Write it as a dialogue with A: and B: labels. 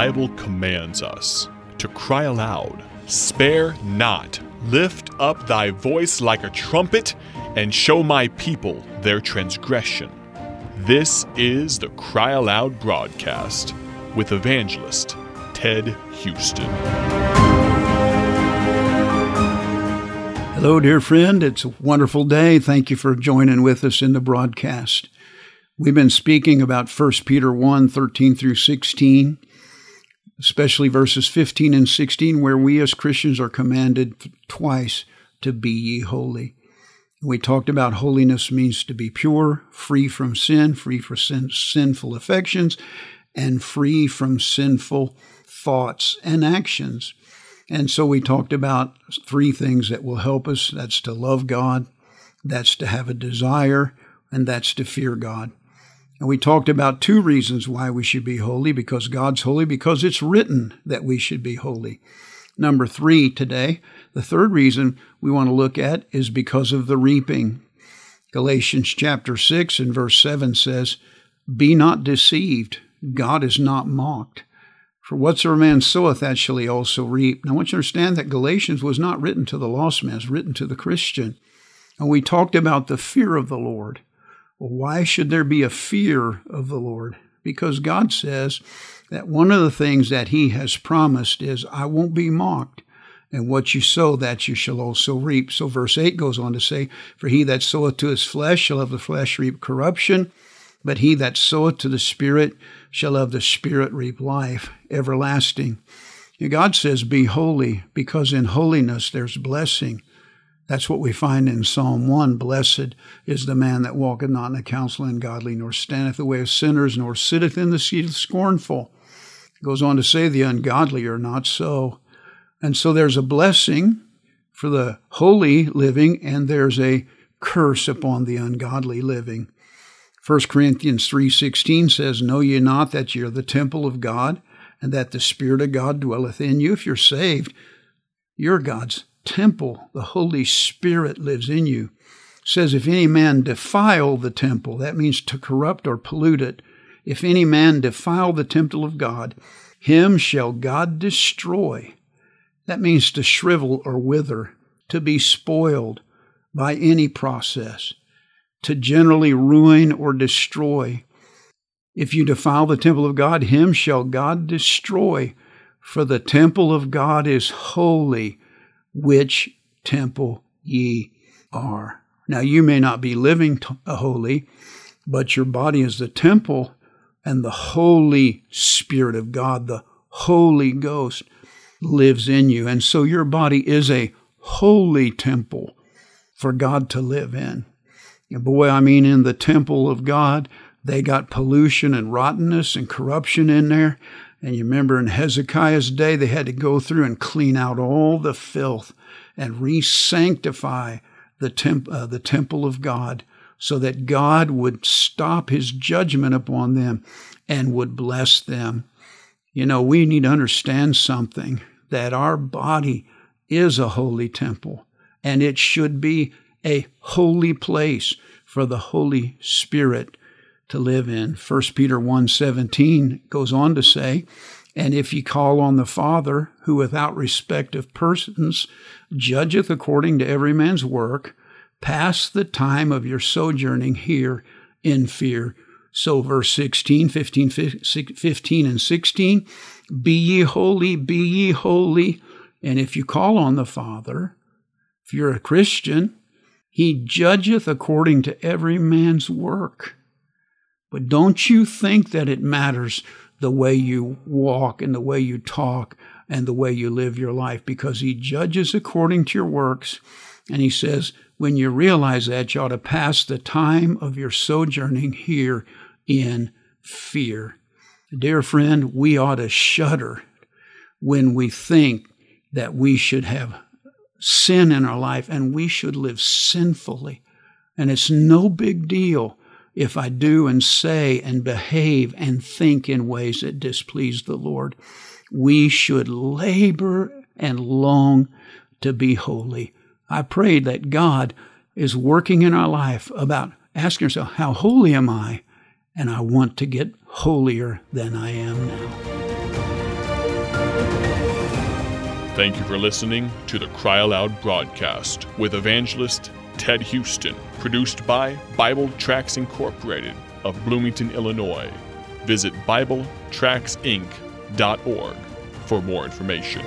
A: Bible commands us to cry aloud, Spare not, lift up thy voice like a trumpet, and show my people their transgression. This is the Cry Aloud broadcast with evangelist Ted Houston.
B: Hello, dear friend. It's a wonderful day. Thank you for joining with us in the broadcast. We've been speaking about 1 Peter 1 13 through 16, especially verses 15 and 16, where we as Christians are commanded twice to be ye holy. We talked about holiness means to be pure, free from sin, free from sin, sinful affections, and free from sinful thoughts and actions. And so we talked about three things that will help us that's to love God, that's to have a desire, and that's to fear God. And we talked about two reasons why we should be holy because God's holy, because it's written that we should be holy. Number three today, the third reason we want to look at is because of the reaping. Galatians chapter 6 and verse 7 says, Be not deceived, God is not mocked. For whatsoever man soweth, that shall he also reap. Now, I want you to understand that Galatians was not written to the lost man, it's written to the Christian. And we talked about the fear of the Lord. Why should there be a fear of the Lord? Because God says that one of the things that He has promised is, I won't be mocked. And what you sow, that you shall also reap. So verse 8 goes on to say, For he that soweth to his flesh shall of the flesh reap corruption, but he that soweth to the Spirit shall of the Spirit reap life everlasting. God says, Be holy, because in holiness there's blessing. That's what we find in Psalm 1. Blessed is the man that walketh not in the counsel of ungodly, nor standeth the way of sinners, nor sitteth in the seat of scornful. It goes on to say, The ungodly are not so. And so there's a blessing for the holy living, and there's a curse upon the ungodly living. 1 Corinthians 3:16 says, "Know ye not that ye are the temple of God, and that the Spirit of God dwelleth in you?" If you're saved, you're God's temple. The Holy Spirit lives in you. It says, "If any man defile the temple," that means to corrupt or pollute it. If any man defile the temple of God, him shall God destroy. That means to shrivel or wither, to be spoiled by any process to generally ruin or destroy. If you defile the temple of God, him shall God destroy. For the temple of God is holy, which temple ye are. Now, you may not be living t- uh, holy, but your body is the temple, and the Holy Spirit of God, the Holy Ghost, lives in you. And so your body is a holy temple for God to live in. Boy, I mean, in the temple of God, they got pollution and rottenness and corruption in there. And you remember in Hezekiah's day, they had to go through and clean out all the filth and re sanctify the, temp- uh, the temple of God so that God would stop his judgment upon them and would bless them. You know, we need to understand something that our body is a holy temple and it should be a holy place for the Holy Spirit to live in. 1 Peter 1:17 goes on to say, "And if ye call on the Father, who without respect of persons judgeth according to every man's work, pass the time of your sojourning here in fear." So verse 16, 15, 15 and 16, "Be ye holy, be ye holy." And if you call on the Father, if you're a Christian, he judgeth according to every man's work. But don't you think that it matters the way you walk and the way you talk and the way you live your life because he judges according to your works. And he says, when you realize that, you ought to pass the time of your sojourning here in fear. Dear friend, we ought to shudder when we think that we should have sin in our life and we should live sinfully. And it's no big deal if I do and say and behave and think in ways that displease the Lord. We should labor and long to be holy. I pray that God is working in our life about asking ourselves, How holy am I? And I want to get holier than I am now.
A: Thank you for listening to the Cry Aloud broadcast with evangelist Ted Houston, produced by Bible Tracts Incorporated of Bloomington, Illinois. Visit BibleTractsInc.org for more information.